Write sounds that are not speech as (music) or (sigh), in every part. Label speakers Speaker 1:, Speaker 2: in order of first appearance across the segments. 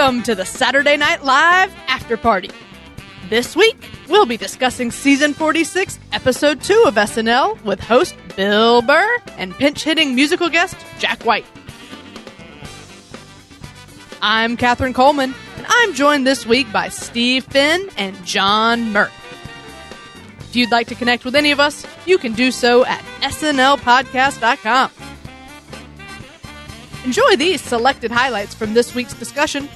Speaker 1: Welcome to the Saturday Night Live After Party. This week, we'll be discussing season 46, episode 2 of SNL with host Bill Burr and pinch hitting musical guest Jack White. I'm Katherine Coleman, and I'm joined this week by Steve Finn and John Murray. If you'd like to connect with any of us, you can do so at snlpodcast.com. Enjoy these selected highlights from this week's discussion.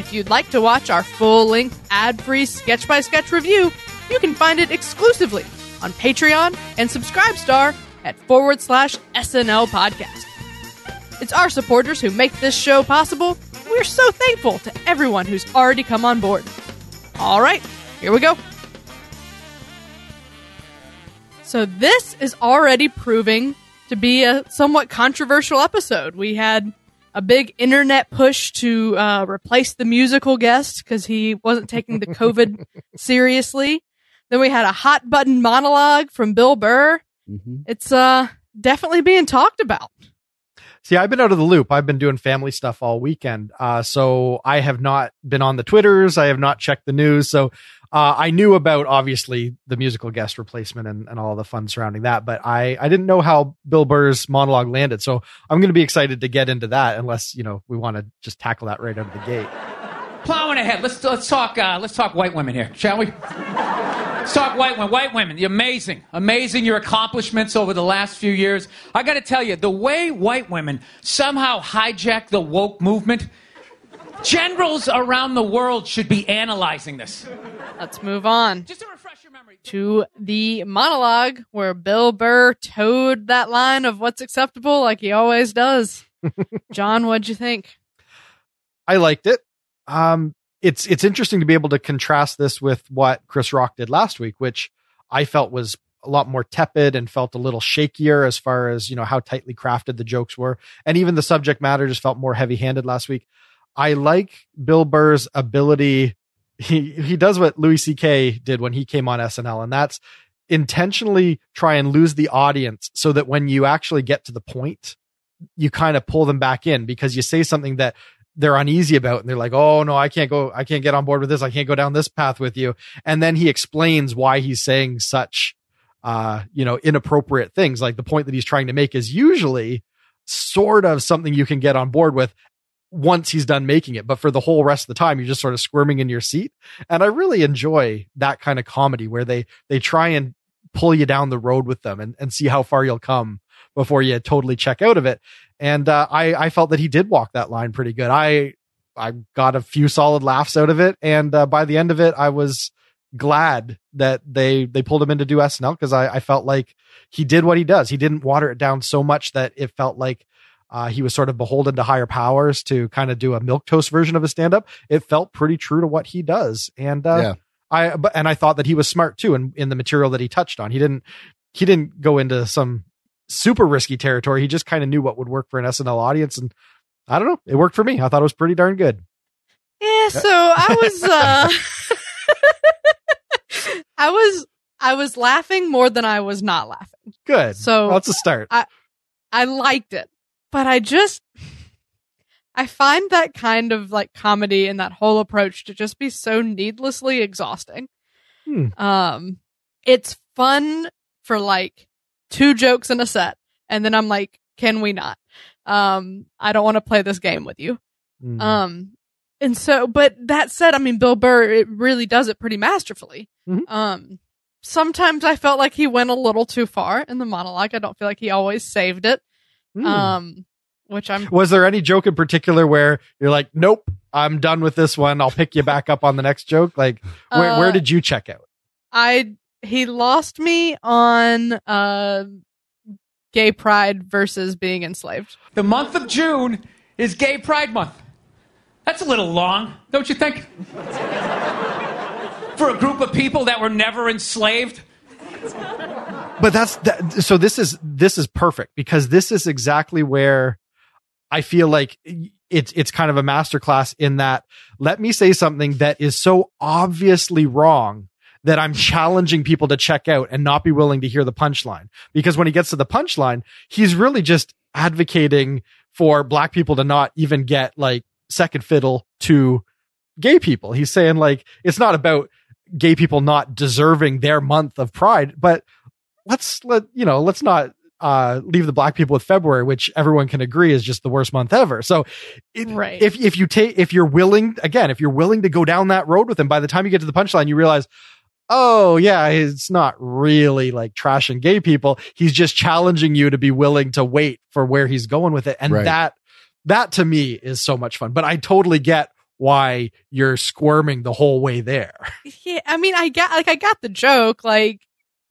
Speaker 1: If you'd like to watch our full length, ad free sketch by sketch review, you can find it exclusively on Patreon and Subscribestar at forward slash SNL podcast. It's our supporters who make this show possible. We're so thankful to everyone who's already come on board. All right, here we go. So, this is already proving to be a somewhat controversial episode. We had a big internet push to uh, replace the musical guest because he wasn't taking the COVID (laughs) seriously. Then we had a hot button monologue from Bill Burr.
Speaker 2: Mm-hmm.
Speaker 1: It's uh, definitely being talked about.
Speaker 3: See, I've been out of the loop. I've been doing family stuff all weekend. Uh, so I have not been on the Twitters. I have not checked the news. So uh, I knew about obviously the musical guest replacement and, and all the fun surrounding that, but I, I didn't know how Bill Burr's monologue landed. So I'm going to be excited to get into that unless, you know, we want to just tackle that right out of the gate.
Speaker 4: Plowing ahead. Let's let's talk uh, let's talk white women here, shall we? Let's talk white women. White women, You're amazing, amazing your accomplishments over the last few years. I got to tell you, the way white women somehow hijack the woke movement. Generals around the world should be analyzing this.
Speaker 1: Let's move on
Speaker 4: Just to refresh your memory.
Speaker 1: to the monologue where Bill Burr toed that line of what's acceptable like he always does. (laughs) John, what'd you think?
Speaker 3: I liked it. Um, it's it's interesting to be able to contrast this with what Chris Rock did last week, which I felt was a lot more tepid and felt a little shakier as far as you know how tightly crafted the jokes were, and even the subject matter just felt more heavy handed last week. I like Bill Burr's ability. He he does what Louis C.K. did when he came on SNL, and that's intentionally try and lose the audience so that when you actually get to the point, you kind of pull them back in because you say something that they're uneasy about and they're like, Oh no, I can't go, I can't get on board with this. I can't go down this path with you. And then he explains why he's saying such, uh, you know, inappropriate things. Like the point that he's trying to make is usually sort of something you can get on board with once he's done making it. But for the whole rest of the time, you're just sort of squirming in your seat. And I really enjoy that kind of comedy where they, they try and pull you down the road with them and, and see how far you'll come before you totally check out of it. And uh, I I felt that he did walk that line pretty good. I I got a few solid laughs out of it, and uh, by the end of it, I was glad that they they pulled him in to do SNL because I, I felt like he did what he does. He didn't water it down so much that it felt like uh, he was sort of beholden to higher powers to kind of do a milk toast version of a stand up. It felt pretty true to what he does, and uh,
Speaker 2: Yeah.
Speaker 3: I but and I thought that he was smart too in in the material that he touched on. He didn't he didn't go into some super risky territory. He just kind of knew what would work for an SNL audience, and I don't know, it worked for me. I thought it was pretty darn good.
Speaker 1: Yeah, so I was uh (laughs) I was I was laughing more than I was not laughing.
Speaker 3: Good.
Speaker 1: So-
Speaker 3: well, that's a start.
Speaker 1: I I liked it, but I just I find that kind of like comedy and that whole approach to just be so needlessly exhausting.
Speaker 3: Hmm.
Speaker 1: Um it's fun for like two jokes in a set and then I'm like, can we not? Um I don't want to play this game with you.
Speaker 3: Mm.
Speaker 1: Um, and so, but that said, I mean, Bill Burr, it really does it pretty masterfully.
Speaker 3: Mhm.
Speaker 1: Um, sometimes I felt like he went a little too far in the monologue. I don't feel like he always saved it.
Speaker 3: Mm.
Speaker 1: Um, which I'm,
Speaker 3: was there any joke in particular where you're like, nope, I'm done with this one. I'll pick you back up on the next joke? Like, where,
Speaker 1: Uh,
Speaker 3: where did you check out?
Speaker 1: I, he lost me on, uh, gay pride versus being enslaved.
Speaker 4: The month of June is Gay Pride Month. That's a little long, don't you think? For a group of people that were never enslaved.
Speaker 3: but that's that, so this is this is perfect because this is exactly where I feel like it's it's kind of a masterclass in that let me say something that is so obviously wrong that I'm (laughs) challenging people to check out and not be willing to hear the punchline because when he gets to the punchline he's really just advocating for black people to not even get like second fiddle to gay people. He's saying like it's not about gay people not deserving their month of pride, but let's let you know, let's not uh, leave the black people with February, which everyone can agree is just the worst month ever. So, it,
Speaker 1: Right.
Speaker 3: if if you take if you're willing again, if you're willing to go down that road with him, by the time you get to the punchline, you realize, oh yeah, it's not really like trashing gay people. He's just challenging you to be willing to wait for where he's going with it, and
Speaker 2: Right.
Speaker 3: that that to me is so much fun. But I totally get why you're squirming the whole way there.
Speaker 1: Yeah, I mean, I got like I got the joke, like,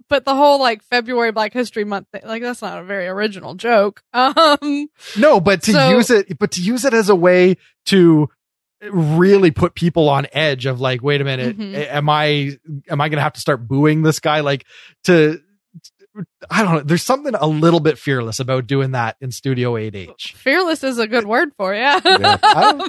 Speaker 1: but the whole like February Black History Month, thing, like that's not a very original joke. (laughs) Um,
Speaker 3: No, but to
Speaker 1: So-
Speaker 3: use it, but to use it as a way to really put people on edge of like, wait a minute,
Speaker 1: Mhm.
Speaker 3: am I, am I going to have to start booing this guy? Like to, I don't know. There's something a little bit fearless about doing that in Studio 8H.
Speaker 1: fearless is a good word for you.
Speaker 2: Yeah.
Speaker 3: I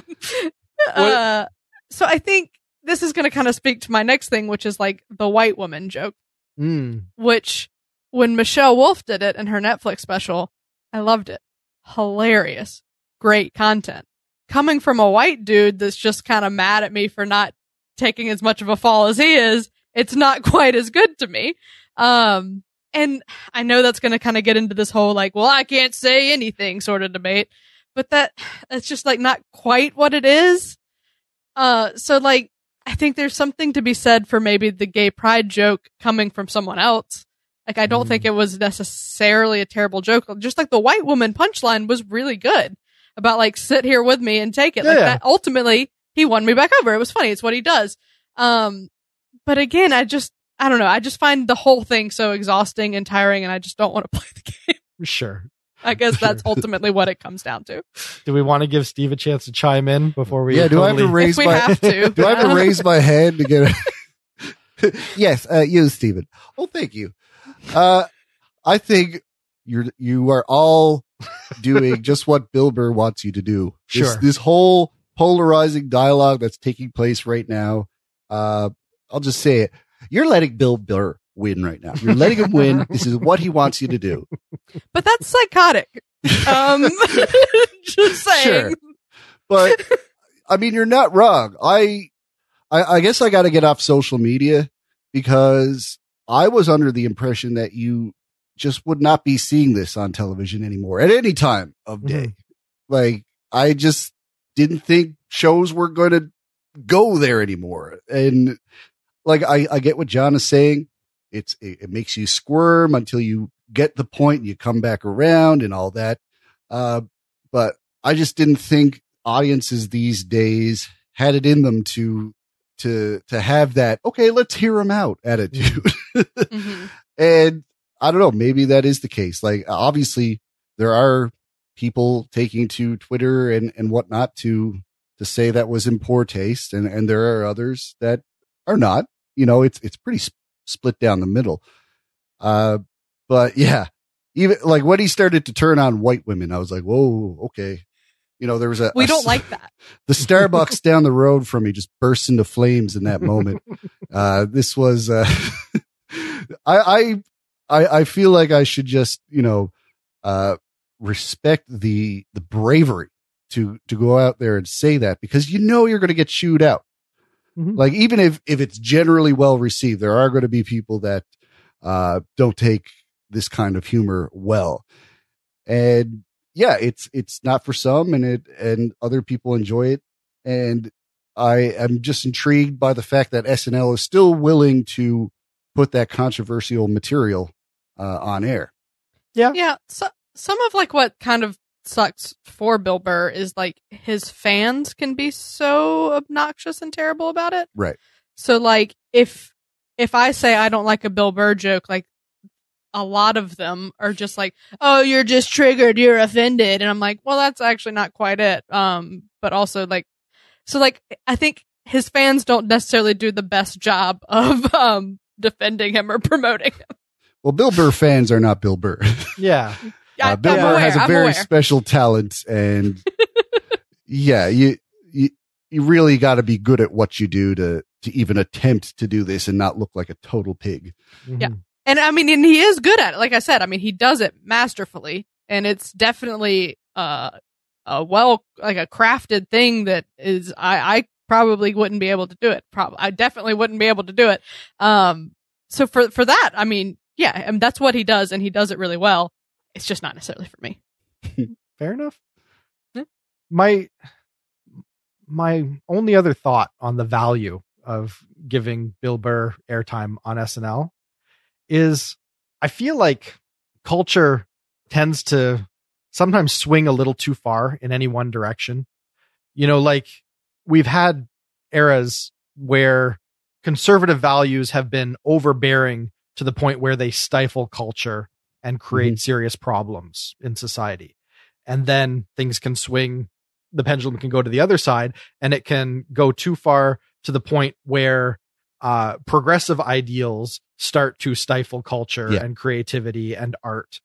Speaker 3: (laughs)
Speaker 1: uh, so I think this is going to kind of speak to my next thing, which is like the white woman joke.
Speaker 3: Mm.
Speaker 1: which when Michelle Wolf did it in her Netflix special, I loved it. Hilarious. Great content. Coming from a white dude that's just kind of mad at me for not taking as much of a fall as he is, it's not (laughs) quite as good to me. Um, and I know that's going to kind of get into this whole like, well, I can't say anything sort of debate, but that, (sighs) that's just like not quite what it is. Uh, so like, I think there's something to be said for maybe the gay pride joke coming from someone else. Like, I don't
Speaker 3: Mm.
Speaker 1: think it was necessarily a terrible joke. Just like the white woman punchline was really good about like, sit here with me and take it. Like
Speaker 3: Yeah.
Speaker 1: that ultimately, he won me back over. It was funny. It's what he does. Um, but again, I just, I don't know. I just find the whole thing so exhausting and tiring and I just don't want to (laughs) play the game.
Speaker 3: Sure.
Speaker 1: I guess (laughs) that's ultimately what it comes down to.
Speaker 3: Do we want to give Steve a chance to chime in before we?
Speaker 2: Yeah, do I have to raise
Speaker 1: if we
Speaker 2: my
Speaker 1: have to. (laughs)
Speaker 2: Do I have to (laughs) raise my hand to get a Yes, uh, you, Stephen. Oh, thank you. Uh, I think you're, you are all doing just what Bill Burr wants you to do. This,
Speaker 3: Sure.
Speaker 2: this whole polarizing dialogue that's taking place right now. Uh, I'll just say it. You're letting Bill Burr win right now. You're letting him win. (laughs) This is what he wants you to do.
Speaker 1: But that's psychotic. Um, (laughs) just saying.
Speaker 2: Sure. but I mean, you're not wrong. I, I, I guess I got to get off social media because I was under the impression that you just would not be seeing this on television anymore at any time of day. Like I just didn't think shows were going to go there anymore. And like, I, I get what John is saying. It's, it, it makes you squirm until you get the point and you come back around and all that. Uh, but I just didn't think audiences these days had it in them to to to have that okay let's hear them out attitude
Speaker 1: Mhm. (laughs)
Speaker 2: and i don't know maybe that is the case like obviously there are people taking to twitter and and whatnot to to say that was in poor taste and and there are others that are not you know it's it's pretty split down the middle uh but (laughs) yeah even like when he started to turn on white women i was like whoa okay you know there was a
Speaker 1: We
Speaker 2: a
Speaker 1: don't like that. (laughs)
Speaker 2: the Starbucks down the road from me just burst into flames in that moment. (laughs) Uh, this was, uh, I, I, I, I feel like I should just, you know, uh, respect the, the bravery to, to go out there and say that because you know you're going to get chewed out.
Speaker 3: Mhm.
Speaker 2: Like even if, if it's generally well received, there are going to be people that, uh, don't take this kind of humor well. And yeah, it's, it's not for some and it, and other people enjoy it. And I am just intrigued by the fact that SNL is still willing to put that controversial material, uh, on air.
Speaker 1: Yeah, yeah. So, some of like what kind of sucks for Bill Burr is like his fans can be so obnoxious and terrible about it.
Speaker 2: Right.
Speaker 1: So like if if I say I don't like a Bill Burr joke, like a lot of them are just like, "Oh, you're just triggered, you're offended," and I'm like, "Well, that's actually not quite it." Um, but also like, so like I think his fans don't necessarily do the best job (laughs) of um defending him or promoting him.
Speaker 2: Well, Bill Burr fans are not Bill Burr.
Speaker 3: Yeah. (laughs)
Speaker 1: I,
Speaker 2: Uh, Bill
Speaker 1: I'm
Speaker 2: Burr has a
Speaker 1: I'm
Speaker 2: very
Speaker 1: aware.
Speaker 2: special talent and (laughs) yeah, you, you, you really got to be good at what you do to, to even attempt to do this and not look like a total pig.
Speaker 1: Yeah.
Speaker 3: Mhm.
Speaker 1: And I mean, and he is good at it. Like I said, I mean, he does it masterfully and it's definitely, uh, a well like a crafted thing that is I I probably wouldn't be able to do it. Probably I definitely wouldn't be able to do it. Um, so for for that, I mean, yeah, I mean, that's what he does, and he does it really well. It's just not necessarily for me. (laughs)
Speaker 3: Fair enough.
Speaker 1: Yeah.
Speaker 3: My my only other thought on the value of giving Bill Burr airtime on SNL is I feel like culture tends to sometimes swing a little too far in any one direction. You know, like we've had eras where conservative values have been overbearing to the point where they stifle culture and create serious problems in society. And then things can swing, the pendulum can go to the other side and it can go too far to the point where uh, progressive ideals start to stifle culture
Speaker 2: Yeah.
Speaker 3: and creativity and art.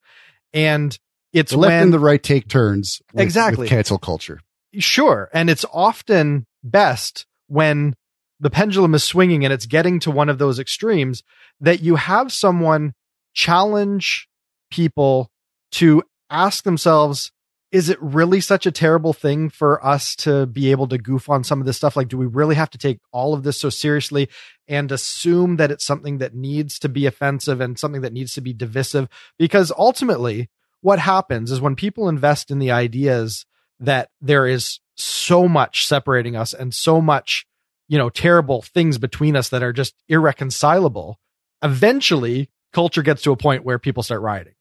Speaker 3: And it's
Speaker 2: The left
Speaker 3: when
Speaker 2: and the right take turns. with-
Speaker 3: Exactly.
Speaker 2: with cancel culture.
Speaker 3: Sure. And it's often best when the pendulum is swinging and it's getting to one of those extremes that you have someone challenge people to ask themselves, is it really such a terrible thing for us to be able to goof on some of this stuff? Like, do we really have to take all of this so seriously and assume that it's something that needs to be offensive and something that needs to be divisive? Because ultimately, what happens is when people invest in the ideas that there is so much separating us and so much, you know, terrible things between us that are just irreconcilable, eventually culture gets to a point where people start rioting.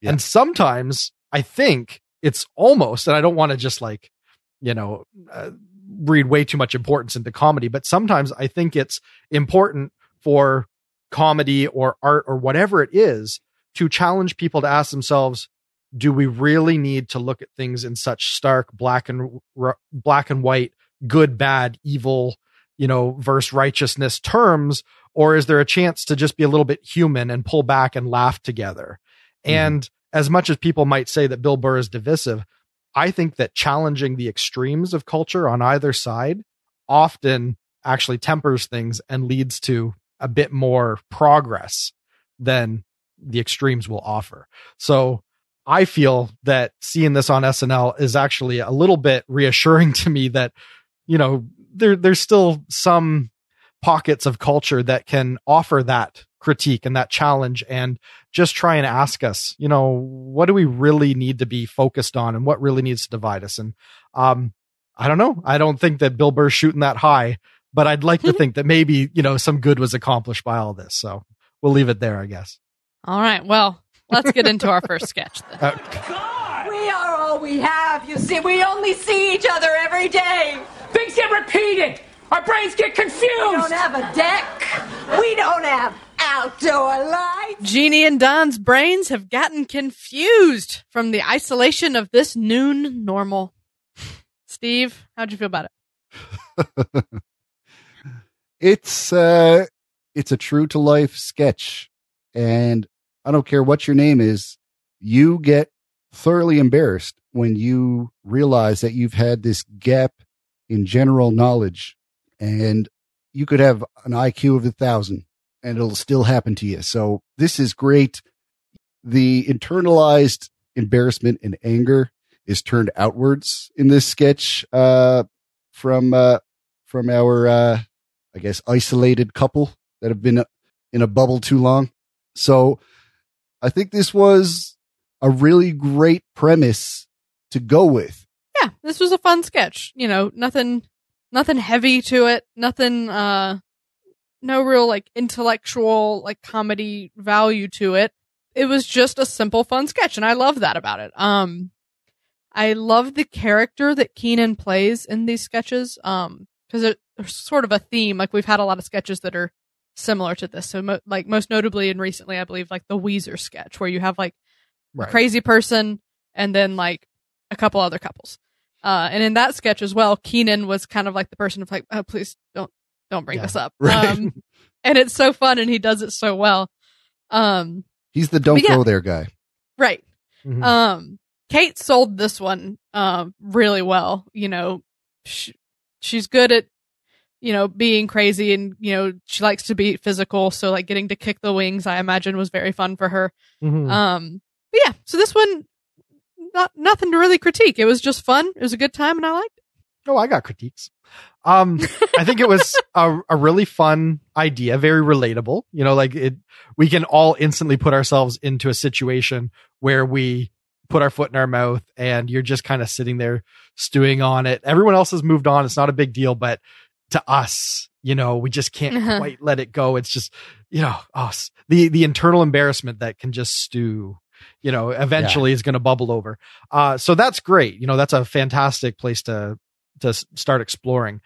Speaker 2: Yeah.
Speaker 3: And sometimes I think it's almost, and I don't want to just like, you know, uh, read way too much importance into comedy, but sometimes I think it's important for comedy or art or whatever it is to challenge people to ask themselves, do we really need to look at things in such stark black and r- black and white, good, bad, evil, you know, verse righteousness terms? Or is there a chance to just be a little bit human and pull back and laugh together?
Speaker 2: Mhm.
Speaker 3: And as much as people might say that Bill Burr is divisive, I think that challenging the extremes of culture on either side often actually tempers things and leads to a bit more progress than the extremes will offer. So I feel that seeing this on SNL is actually a little bit reassuring (laughs) to me that, you know, there, there's still some pockets of culture that can offer that critique and that challenge and just try and ask us, you know, what do we really need to be focused on and what really needs to divide us? And, um, I don't know. I don't think that Bill Burr's shooting that high, but I'd like to think that maybe, you know, some good was accomplished by all this. So we'll leave it there, I guess.
Speaker 1: All right, well, let's get into our first sketch then. (laughs)
Speaker 3: Uh,
Speaker 5: We are all we have. You see, we only see each other every day.
Speaker 4: Things get repeated. Our brains get confused.
Speaker 5: We don't have a deck. We don't have outdoor lights.
Speaker 1: Jeannie and Don's brains have gotten confused from the isolation of this noon normal. Steve, how'd you feel about it? (laughs)
Speaker 2: It's uh it's a true to life sketch. And I don't care what your name is, you get thoroughly embarrassed when you realize that you've had this gap in general knowledge and you could have an IQ of a thousand and it'll still happen to you. So this is great. The internalized embarrassment and anger is turned outwards in this sketch, uh, from, uh, from our, uh, I guess, isolated couple that have been in a bubble too long. So I think this was a really great premise to go with.
Speaker 1: Yeah, this was a fun sketch. You know, nothing, nothing heavy to it. Nothing, uh, no real like intellectual like comedy value to it. It was just a simple fun sketch, and I love that about it. Um, I love the character that Kenan plays in these sketches. Um, because there's sort of a theme. Like we've had a lot of sketches that are similar to this. So, mo- like most notably and recently, I believe like the Weezer sketch, where you have like
Speaker 3: right.
Speaker 1: a crazy person and then like a couple other couples. Uh, and in that sketch as well, Kenan was kind of like the person of like, oh, please don't, don't bring
Speaker 3: Yeah.
Speaker 1: this up. (laughs)
Speaker 2: Right.
Speaker 1: Um, and it's so fun and he does it so well. Um,
Speaker 2: He's the don't
Speaker 1: yeah.
Speaker 2: go there guy.
Speaker 1: right.
Speaker 3: Mhm.
Speaker 1: Um, Kate sold this one, um, really well. You know, sh she's good at, you know, being crazy and, you know, she likes to be physical. So like getting to kick the wings, I imagine was very fun for her.
Speaker 3: Mhm.
Speaker 1: Um, but yeah, so this one, not nothing to really critique. It was just fun. It was a good time, and I liked it.
Speaker 3: Oh, I got critiques. Um, I think it was a, a really fun idea, very relatable. You know, like it, we can all instantly put ourselves into a situation where we put our foot in our mouth and you're just kind of sitting there stewing on it. Everyone else has moved on. It's not a big deal, but to us, you know, we just can't
Speaker 1: Uh-huh.
Speaker 3: quite let it go. It's just, you know, us, the, the internal embarrassment that can just stew, you know, eventually is going to bubble over. Uh, so that's great. You know, that's a fantastic place to, to start exploring.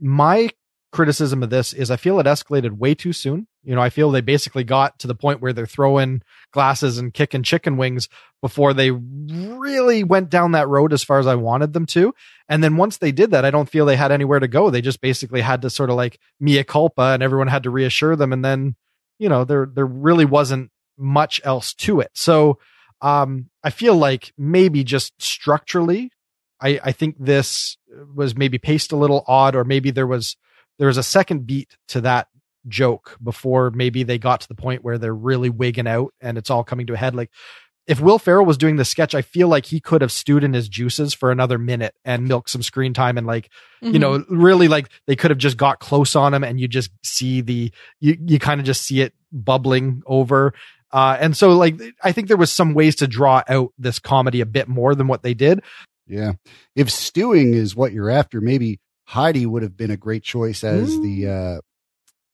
Speaker 3: My criticism of this is I feel it escalated way too soon. You know, I feel they basically got to the point where they're throwing glasses and kicking chicken wings before they really went down that road as far as I wanted them to. And then once they did that, I don't feel they had anywhere to go. They just basically had to sort of like mea culpa and everyone had to reassure them. And then, you know, there, there really wasn't much else to it. So, um, I feel like maybe just structurally, I, I think this was maybe paced a little odd, or maybe there was, there was a second beat to that joke before maybe they got to the point where they're really wigging out and it's all coming to a head. Like if Will Ferrell was doing the sketch, I feel like he could have stewed in his juices for another minute and milked some screen time and like,
Speaker 1: Mm-hmm.
Speaker 3: you know, really like they could have just got close on him and you just see the, you, you kind of just see it bubbling over. Uh, and so like, I think there was some ways to draw out this comedy a bit more than what they did.
Speaker 2: Yeah. If stewing is what you're after, maybe Heidi would have been a great choice as the uh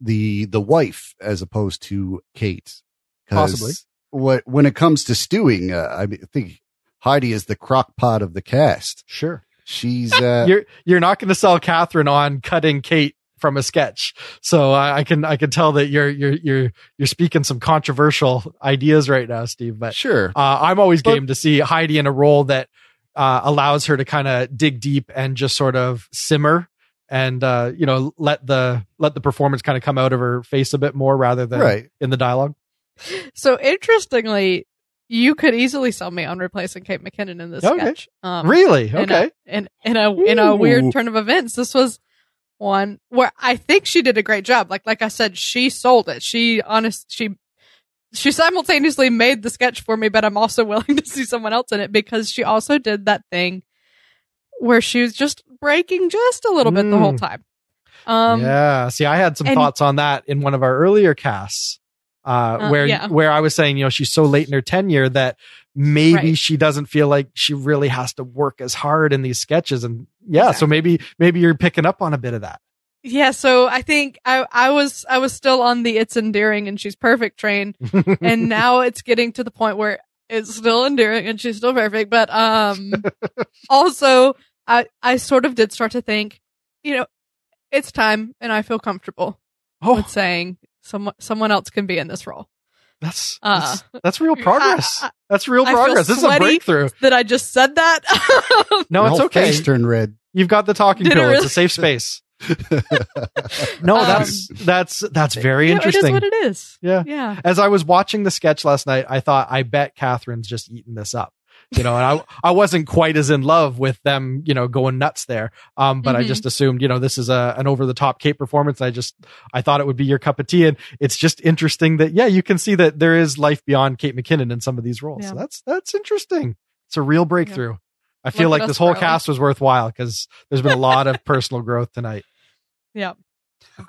Speaker 2: the the wife as opposed to Kate.
Speaker 3: Possibly.
Speaker 2: What when it comes to stewing, uh, I I think Heidi is the crock pot of the cast.
Speaker 3: Sure.
Speaker 2: She's uh
Speaker 3: you're you're not going to sell Katherine on cutting Kate from a sketch. So I, I can I can tell that you're you're you're you're speaking some controversial ideas right now, Steve. But
Speaker 2: sure.
Speaker 3: uh, I'm always
Speaker 2: But-
Speaker 3: game to see Heidi in a role that uh, allows her to kind of dig deep and just sort of simmer and uh, you know let the let the performance kind of come out of her face a bit more rather than
Speaker 2: Right.
Speaker 3: in the dialogue.
Speaker 1: So interestingly, you could easily sell me on replacing Kate McKinnon in this
Speaker 3: Okay.
Speaker 1: sketch. Um,
Speaker 3: really?
Speaker 1: in
Speaker 3: Okay.
Speaker 1: A, in, in a in a weird turn of events, this was one where I think she did a great job. Like like I said, she sold it. She honest she she simultaneously made the sketch for me, but I'm also (laughs) willing to see someone else in it because she also did that thing where she was just breaking just a little bit the whole
Speaker 3: Mm.
Speaker 1: time. Um,
Speaker 3: yeah. See, I had some
Speaker 1: and-
Speaker 3: thoughts on that in one of our earlier casts, uh,
Speaker 1: Uh,
Speaker 3: where
Speaker 1: yeah.
Speaker 3: where I was saying, you know, she's so late in her tenure that maybe
Speaker 1: Right.
Speaker 3: she doesn't feel like she really has to work as hard in these sketches. And yeah, so maybe maybe you're picking up on a bit of that.
Speaker 1: Yeah, so I think I I was I was still on the it's endearing and she's perfect train, and (laughs) now it's getting to the point where it's still endearing and she's still perfect, but um, (laughs) also I I sort of did start to think, you know, it's time, and I feel comfortable
Speaker 3: oh,
Speaker 1: with saying someone someone else can be in this role.
Speaker 3: that's
Speaker 1: Uh,
Speaker 3: that's, that's real (laughs) progress.
Speaker 1: I- I-
Speaker 3: that's real
Speaker 1: I
Speaker 3: progress. This is a breakthrough.
Speaker 1: That I just said that. (laughs)
Speaker 3: No, it's okay.
Speaker 2: Face turned red.
Speaker 3: You've got the talking
Speaker 1: Did it
Speaker 3: pill. It's a safe space. (laughs) No,
Speaker 1: Um,
Speaker 3: that's that's that's very
Speaker 1: You know, it is
Speaker 3: interesting.
Speaker 1: what it is.
Speaker 3: Yeah.
Speaker 1: Yeah.
Speaker 3: As I was watching the sketch last night, I thought, I bet Katherine's just eating this up. You know, and I, I wasn't quite as in love with them, you know, going nuts there. Um, but I
Speaker 1: Mhm.
Speaker 3: just assumed, you know, this is a, an over the top Kate performance. I just, I thought it would be your cup of tea. And it's just interesting that, yeah, you can see that there is life beyond Kate McKinnon in some of these roles. So that's, that's interesting. It's a real breakthrough. I feel
Speaker 1: Look
Speaker 3: like this whole
Speaker 1: growing.
Speaker 3: cast was worthwhile because there's been a lot of (laughs) personal growth tonight.
Speaker 1: Yep.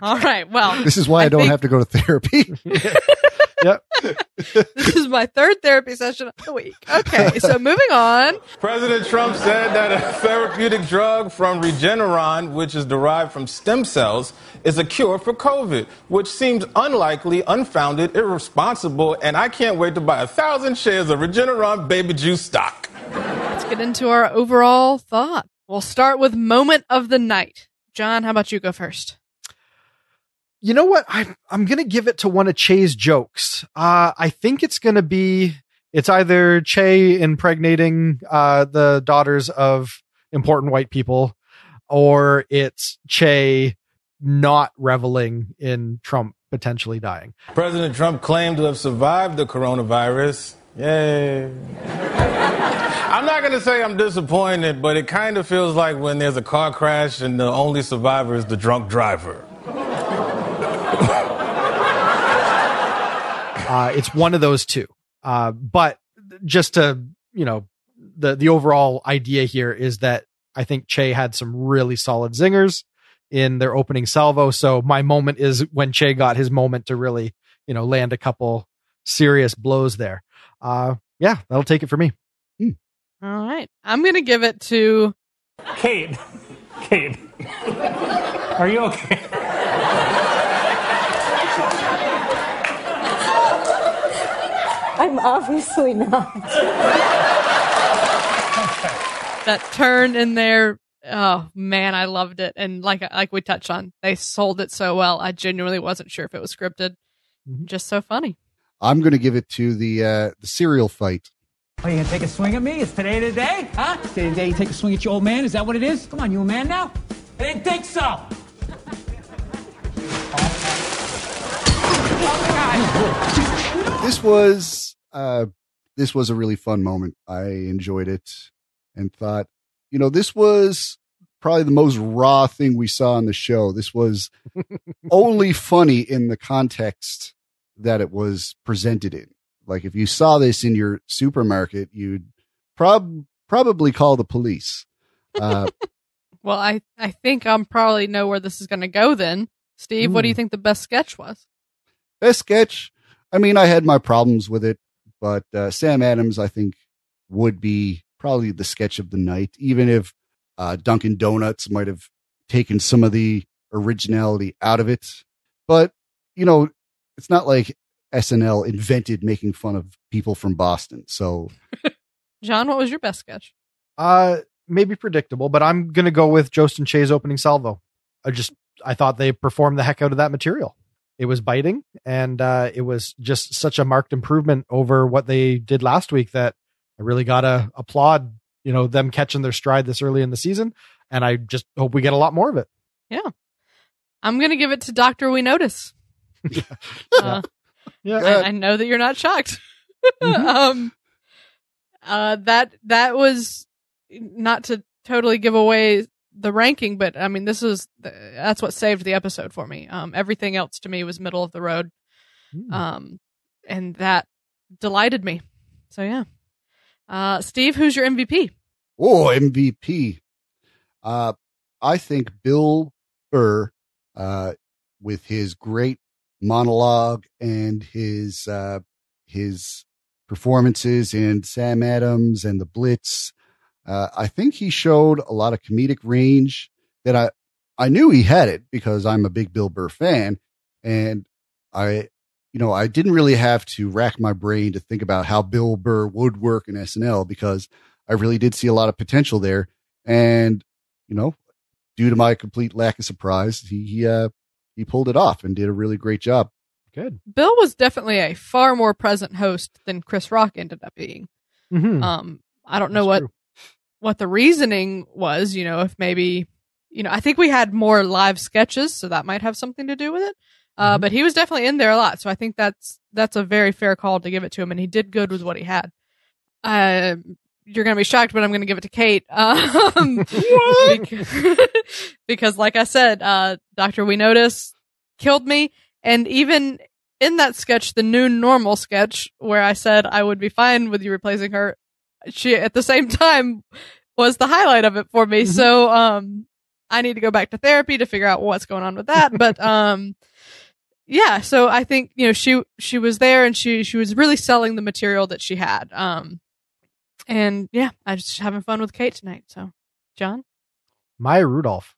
Speaker 1: All right. Well,
Speaker 2: This is why I,
Speaker 1: I
Speaker 2: don't
Speaker 1: think-
Speaker 2: have to go to therapy. (laughs) (laughs)
Speaker 3: yep. (laughs)
Speaker 1: this is my third therapy session of the week. Okay. So (laughs) moving on.
Speaker 6: President Trump said that a therapeutic drug from Regeneron, which is derived from stem cells, is a cure for COVID, which seems unlikely, unfounded, irresponsible, and I can't wait to buy a thousand shares of Regeneron baby juice stock.
Speaker 1: Let's get into our overall thought. We'll start with moment of the night. John, how about you go first?
Speaker 3: You know what? I'm I'm gonna give it to one of Che's jokes. Uh, I think it's gonna be it's either Che impregnating uh, the daughters of important white people, or it's Che not reveling in Trump potentially dying.
Speaker 6: President Trump claimed to have survived the coronavirus. Yay. (laughs) I'm not going to say I'm disappointed, but it kind of feels like when there's a car crash and the only survivor is the drunk driver. (laughs)
Speaker 3: Uh, it's one of those two. Uh, but just to you know the the overall idea here is that I think Che had some really solid zingers in their opening salvo. So my moment is when Che got his moment to really, you know, land a couple serious blows there. Uh, yeah, that'll take it for me.
Speaker 1: All right. I'm going to give it to
Speaker 7: Kate. Kate. (laughs) Are you okay?
Speaker 5: Obviously not. (laughs)
Speaker 1: that turn in there. Oh man, I loved it. And like like we touched on, they sold it so well. I genuinely wasn't sure if it was scripted. Just so funny.
Speaker 2: I'm going to give it to the uh, the cereal fight.
Speaker 7: Are you gonna take a swing at me? It's today today day, huh? Today the day you take a swing at your old man? Is that what it is? Come on, you a man now? I didn't think so.
Speaker 2: This was uh, this was a really fun moment. I enjoyed it and thought, you know, this was probably the most raw thing we saw on the show. This was (laughs) only funny in the context that it was presented in. Like if you saw this in your supermarket, you'd prob- probably call the police. Uh, (laughs)
Speaker 1: Well, I I think I'm probably know where this is going to go. Then, Steve, what do you
Speaker 2: Hmm.
Speaker 1: think the best sketch was?
Speaker 2: best sketch. I mean, I had my problems with it, but uh, Sam Adams, I think, would be probably the sketch of the night, even if uh, Dunkin' Donuts might have taken some of the originality out of it. But you know, it's not like SNL invented making fun of people from Boston. So (laughs)
Speaker 1: John, what was your best sketch?
Speaker 3: Uh, maybe predictable, but I'm gonna go with Jost and Che's opening salvo. I just I thought they performed the heck out of that material. It was biting, and uh, it was just such a marked improvement over what they did last week that I really gotta applaud. You know them catching their stride this early in the season, and I just hope we get a lot more of it.
Speaker 1: Yeah, I'm going to give it to Doctor Wenowdis. (laughs) Uh,
Speaker 3: Yeah,
Speaker 1: I, I know that you're not shocked. (laughs) um, uh, that that was not to totally give away the ranking, but I mean, this is that's what saved the episode for me. Um, everything else to me was middle of the road, um, and that delighted me. So yeah, uh, Steve, who's your MVP?
Speaker 2: Oh, MVP. Uh, I think Bill Burr, uh, with his great monologue and his, uh, his performances in Sam Adams and the Blitz, uh, I think he showed a lot of comedic range that I, I knew he had it because I'm a big Bill Burr fan and I, you know, I didn't really have to rack my brain to think about how Bill Burr would work in SNL because I really did see a lot of potential there. And, you know, due to my complete lack of surprise, he, he, uh, he pulled it off and did a really great job.
Speaker 3: Good.
Speaker 1: Bill was definitely a far more present host than Chris Rock ended up being.
Speaker 3: Mhm.
Speaker 1: Um, I don't know
Speaker 3: That's
Speaker 1: what
Speaker 3: true.
Speaker 1: What the reasoning was. You know, if maybe you know, I think we had more live sketches, so that might have something to do with it. Uh, but he was definitely in there a lot, so I think that's that's a very fair call to give it to him, and he did good with what he had. Uh, you're gonna be shocked, but I'm gonna give it to Kate. (laughs) Um, (laughs) (laughs) because, because, like I said, uh, Doctor Wenowdis killed me, and even in that sketch, the new normal sketch, where I said I would be fine with you replacing her, she at the same time was the highlight of it for me. So, um, I need to go back to therapy to figure out what's going on with that. (laughs) But, um, yeah, so I think, you know, she, she was there and she, she was really selling the material that she had. Um, and yeah, I just having fun with Kate tonight. So, John?
Speaker 3: Maya Rudolph.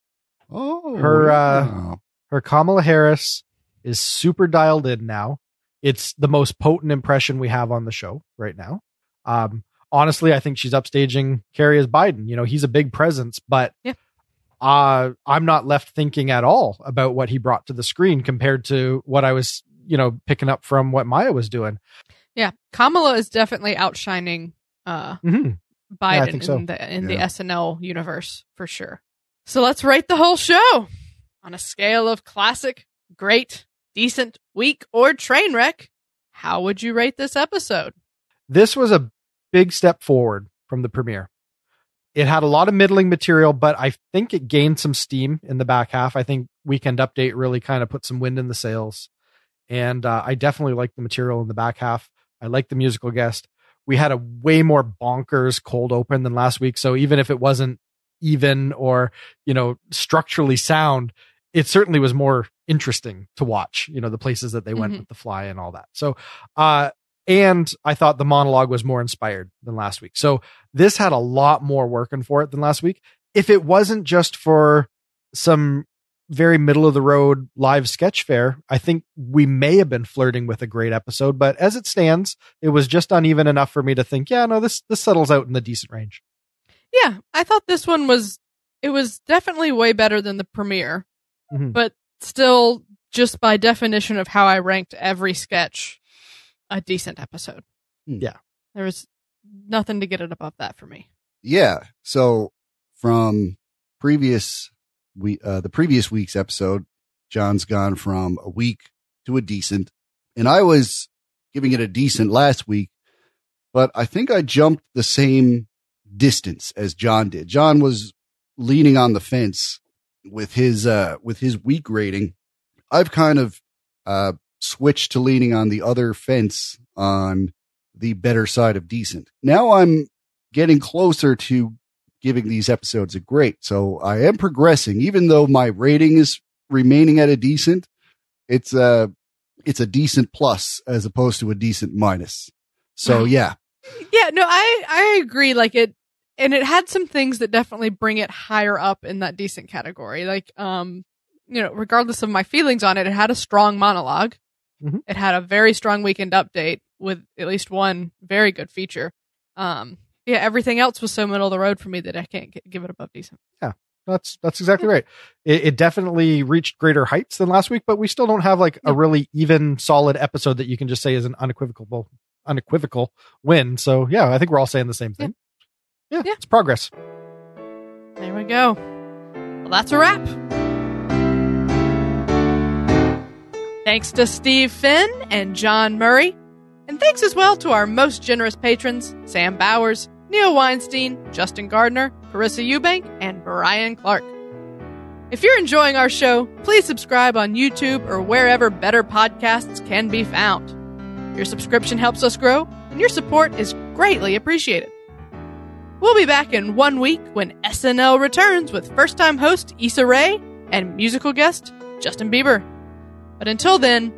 Speaker 2: Oh,
Speaker 3: Her, uh,
Speaker 2: wow.
Speaker 3: her Kamala Harris is super dialed in now. It's the most potent impression we have on the show right now. Um, honestly, I think she's upstaging Carrey as Biden. You know, he's a big presence, but
Speaker 1: Yeah.
Speaker 3: uh, I'm not left thinking at all about what he brought to the screen compared to what I was, you know, picking up from what Maya was doing.
Speaker 1: Yeah, Kamala is definitely outshining, uh,
Speaker 3: Mm-hmm.
Speaker 1: Biden
Speaker 3: think so.
Speaker 1: in the in the SNL universe for sure. So let's rate the whole show on a scale of classic, great, decent, weak, or train wreck. How would you rate this episode?
Speaker 3: this was a big step forward from the premiere. It had a lot of middling material, but I think it gained some steam in the back half. I think Weekend Update really kind of put some wind in the sails. And uh, I definitely like the material in the back half. I like the musical guest. We had a way more bonkers cold open than last week. So even if it wasn't even or, you know, structurally sound, it certainly was more interesting to watch, you know, the places that they went
Speaker 1: Mhm.
Speaker 3: with the fly and all that. So, uh, and I thought the monologue was more inspired than last week. So this had a lot more working for it than last week. If it wasn't just for some very middle of the road live sketch fair, I think we may have been flirting with a great episode. But as it stands, it was just uneven enough for me to think, yeah, no, this this settles out in the decent range.
Speaker 1: Yeah, I thought this one was it was definitely way better than the premiere,
Speaker 3: Mhm.
Speaker 1: but still just by definition of how I ranked every sketch a decent episode.
Speaker 2: Hmm.
Speaker 3: Yeah.
Speaker 1: There was nothing to get it above that for me.
Speaker 2: Yeah. So from previous we uh the previous week's episode, John's gone from a week to a decent. And I was giving it a decent last week, but I think I jumped the same distance as John did. John was leaning on the fence with his uh with his weak rating. I've kind of uh switched to leaning on the other fence on the better side of decent. Now I'm getting closer to giving these episodes a great. So I am progressing, even though my rating is remaining at a decent. It's a it's a decent plus as opposed to a decent minus. So (laughs) yeah,
Speaker 1: Yeah, no, I I agree. Like it, and it had some things that definitely bring it higher up in that decent category. Like, um, you know, regardless of my feelings on it, it had a strong monolog
Speaker 3: Mhm.
Speaker 1: It had a very strong weekend update with at least one very good feature. Um, yeah, everything else was so middle of the road for me that I can't get, give it above decent.
Speaker 3: Yeah, that's that's exactly right. It, it definitely reached greater heights than last week, but we still don't have like a really even solid episode that you can just say is an unequivocal unequivocal win. So yeah, I think we're all saying the same thing. Yeah,
Speaker 1: Yeah.
Speaker 3: it's progress.
Speaker 1: There we go. Well, that's a wrap. Thanks to Steve Finn and John Murray. And thanks as well to our most generous patrons Sam Bowers, Neil Weinstein, Justin Gardner, Carissa Eubank, and Brian Clark. If you're enjoying our show, please subscribe on YouTube or wherever better podcasts can be found. Your subscription helps us grow, and your support is greatly appreciated. We'll be back in one week when SNL returns with first time host Issa Rae and musical guest Justin Bieber. But until then,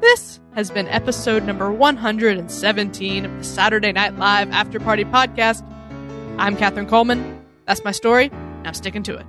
Speaker 1: this has been episode number 117 of the Saturday Night Live After Party Podcast. I'm Katherine Coleman. That's my story, and I'm sticking to it.